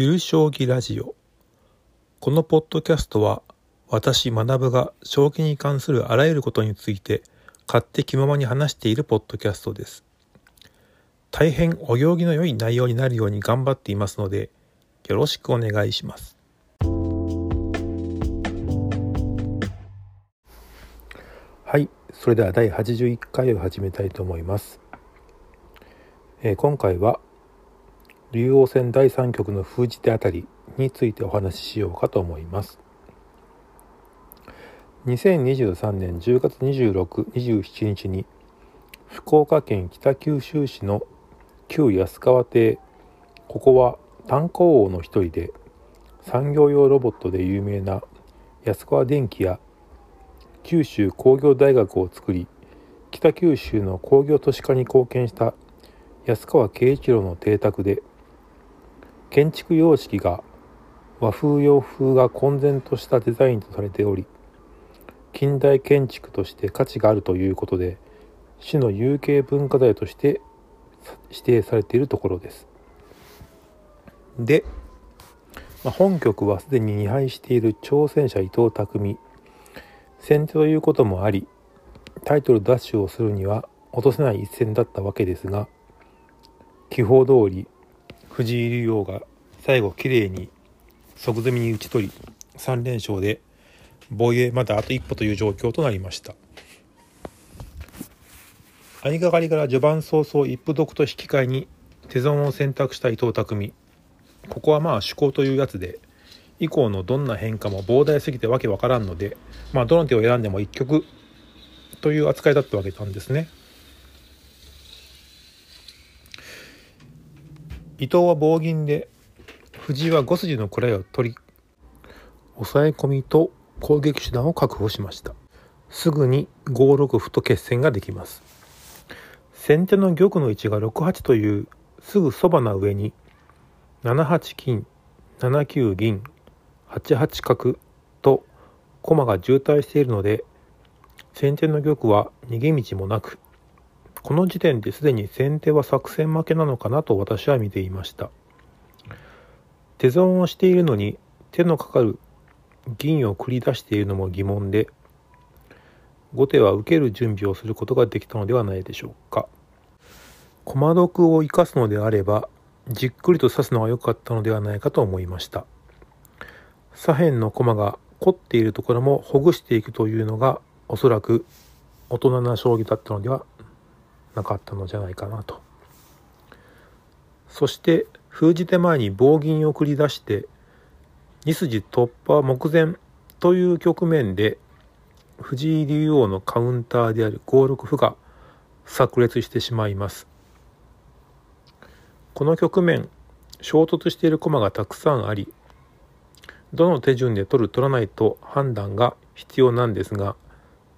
ゆる将棋ラジオ。このポッドキャストは私学が将棋に関するあらゆることについて勝手気ままに話しているポッドキャストです。大変お行儀の良い内容になるように頑張っていますのでよろしくお願いします。はい。それでは第81回を始めたいと思います。えー、今回は竜王戦第3局の封じ手あたりについてお話ししようかと思います。2023年10月2627日に福岡県北九州市の旧安川邸ここは炭鉱王の一人で産業用ロボットで有名な安川電機や九州工業大学を作り北九州の工業都市化に貢献した安川慶一郎の邸宅で建築様式が和風洋風が混然としたデザインとされており近代建築として価値があるということで市の有形文化財として指定されているところです。で、まあ、本局はすでに2敗している挑戦者伊藤匠。先手ということもありタイトル奪取をするには落とせない一戦だったわけですが気泡通り藤井竜王が最後きれいに即詰みに打ち取り3連勝で防衛まだあと一歩という状況となりました。相掛かりから序盤早々一歩得と引き換えに手損を選択した伊藤匠。ここはまあ趣向というやつで以降のどんな変化も膨大すぎてわけわからんのでまあどの手を選んでも一局という扱いだったわけなんですね。伊藤は棒銀で藤井は5筋の位を取り抑え込みと攻撃手段を確保しました。すぐに5六歩と決戦ができます。先手の玉の位置が6八というすぐそばな上に7八金7九銀8八角と駒が渋滞しているので先手の玉は逃げ道もなくこの時点ですでに先手は作戦負けなのかなと私は見ていました。手損をしているのに手のかかる銀を繰り出しているのも疑問で後手は受ける準備をすることができたのではないでしょうか。駒得を生かすのであればじっくりと指すのが良かったのではないかと思いました。左辺の駒が凝っているところもほぐしていくというのがおそらく大人な将棋だったのではなかったのじゃないかなと。そして封じ手前に棒銀を繰り出して2筋突破目前という局面で藤井竜王のカウンターである5六歩が炸裂してしまいます。この局面衝突している駒がたくさんありどの手順で取る取らないと判断が必要なんですが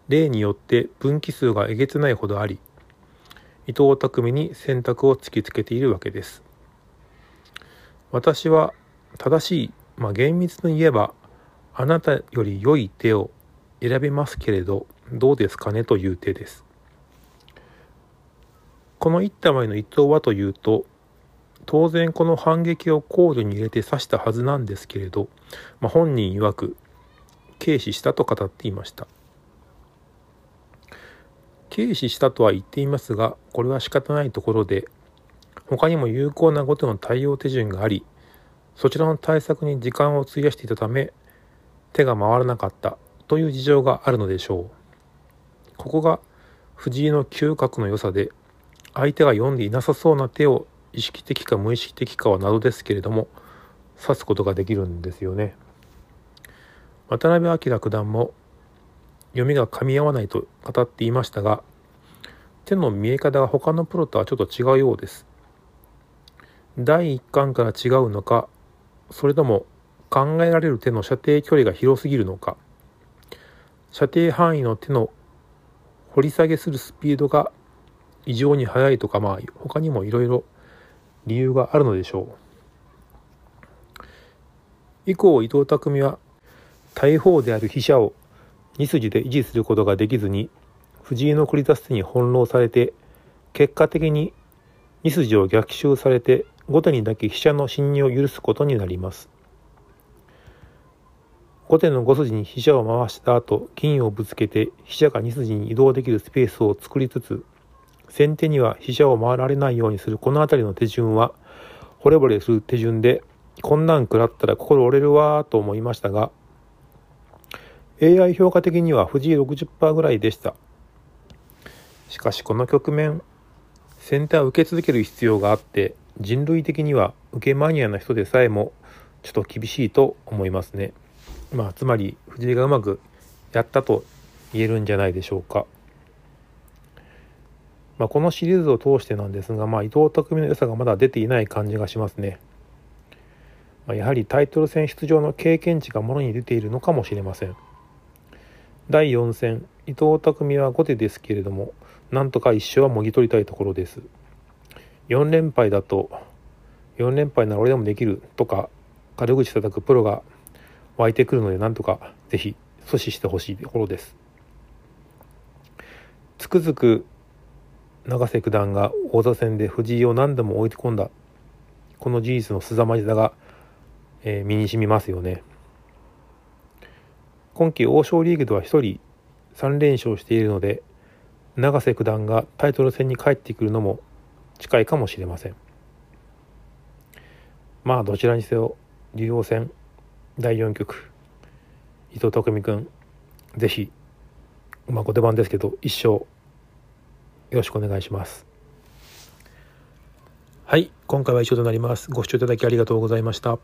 例によって分岐数がえげつないほどあり伊藤匠に選択を突きつけているわけです。私は正しい、まあ、厳密に言えばあなたより良い手を選びますけれどどうですかねという手です。この一手前の伊藤はというと当然この反撃を考慮に入れて指したはずなんですけれど、まあ、本人曰く軽視したと語っていました。軽視したとは言っていますがこれは仕方ないところで他にも有効な後手の対応手順がありそちらの対策に時間を費やしていたため手が回らなかったという事情があるのでしょう。ここが藤井の嗅覚の良さで相手が読んでいなさそうな手を意識的か無意識的かは謎ですけれども指すことができるんですよね。渡辺明九段も読みが噛み合わないと語っていましたが手の見え方が他のプロとはちょっと違うようです。第一感から違うのかそれとも考えられる手の射程距離が広すぎるのか。射程範囲の手の掘り下げするスピードが異常に速いとかまあ他にもいろいろ理由があるのでしょう。以降伊藤匠は大砲である飛車を2筋で維持することができずに藤井の繰り出す手に翻弄されて結果的に2筋を逆襲されて後手にだけ飛車の侵入を許すことになります。後手の5筋に飛車を回した後金をぶつけて飛車が2筋に移動できるスペースを作りつつ先手には飛車を回られないようにする。この辺りの手順は惚れ惚れする手順でこんなん食らったら心折れるわと思いましたが AI 評価的には藤井60%ぐらいでしたしかしこの局面先手は受け続ける必要があって人類的には受けマニアな人でさえもちょっと厳しいと思いますねまあつまり藤井がうまくやったと言えるんじゃないでしょうか。まあ、このシリーズを通してなんですが、まあ、伊藤匠の良さがまだ出ていない感じがしますね。まあ、やはりタイトル戦出場の経験値がものに出ているのかもしれません。第4戦、伊藤匠は後手ですけれども、なんとか一勝はもぎ取りたいところです。4連敗だと、4連敗なら俺でもできるとか、軽口叩くプロが湧いてくるので、なんとかぜひ阻止してほしいところです。つくづく永瀬九段が王座戦で藤井を何度も追い込んだこの事実の凄まじさが、えー、身に染みますよね今季王将リーグでは1人3連勝しているので永瀬九段がタイトル戦に帰ってくるのも近いかもしれませんまあどちらにせよ竜王戦第4局伊藤匠君ぜひまあご出番ですけど一生よろしくお願いします。はい、今回は以上となります。ご視聴いただきありがとうございました。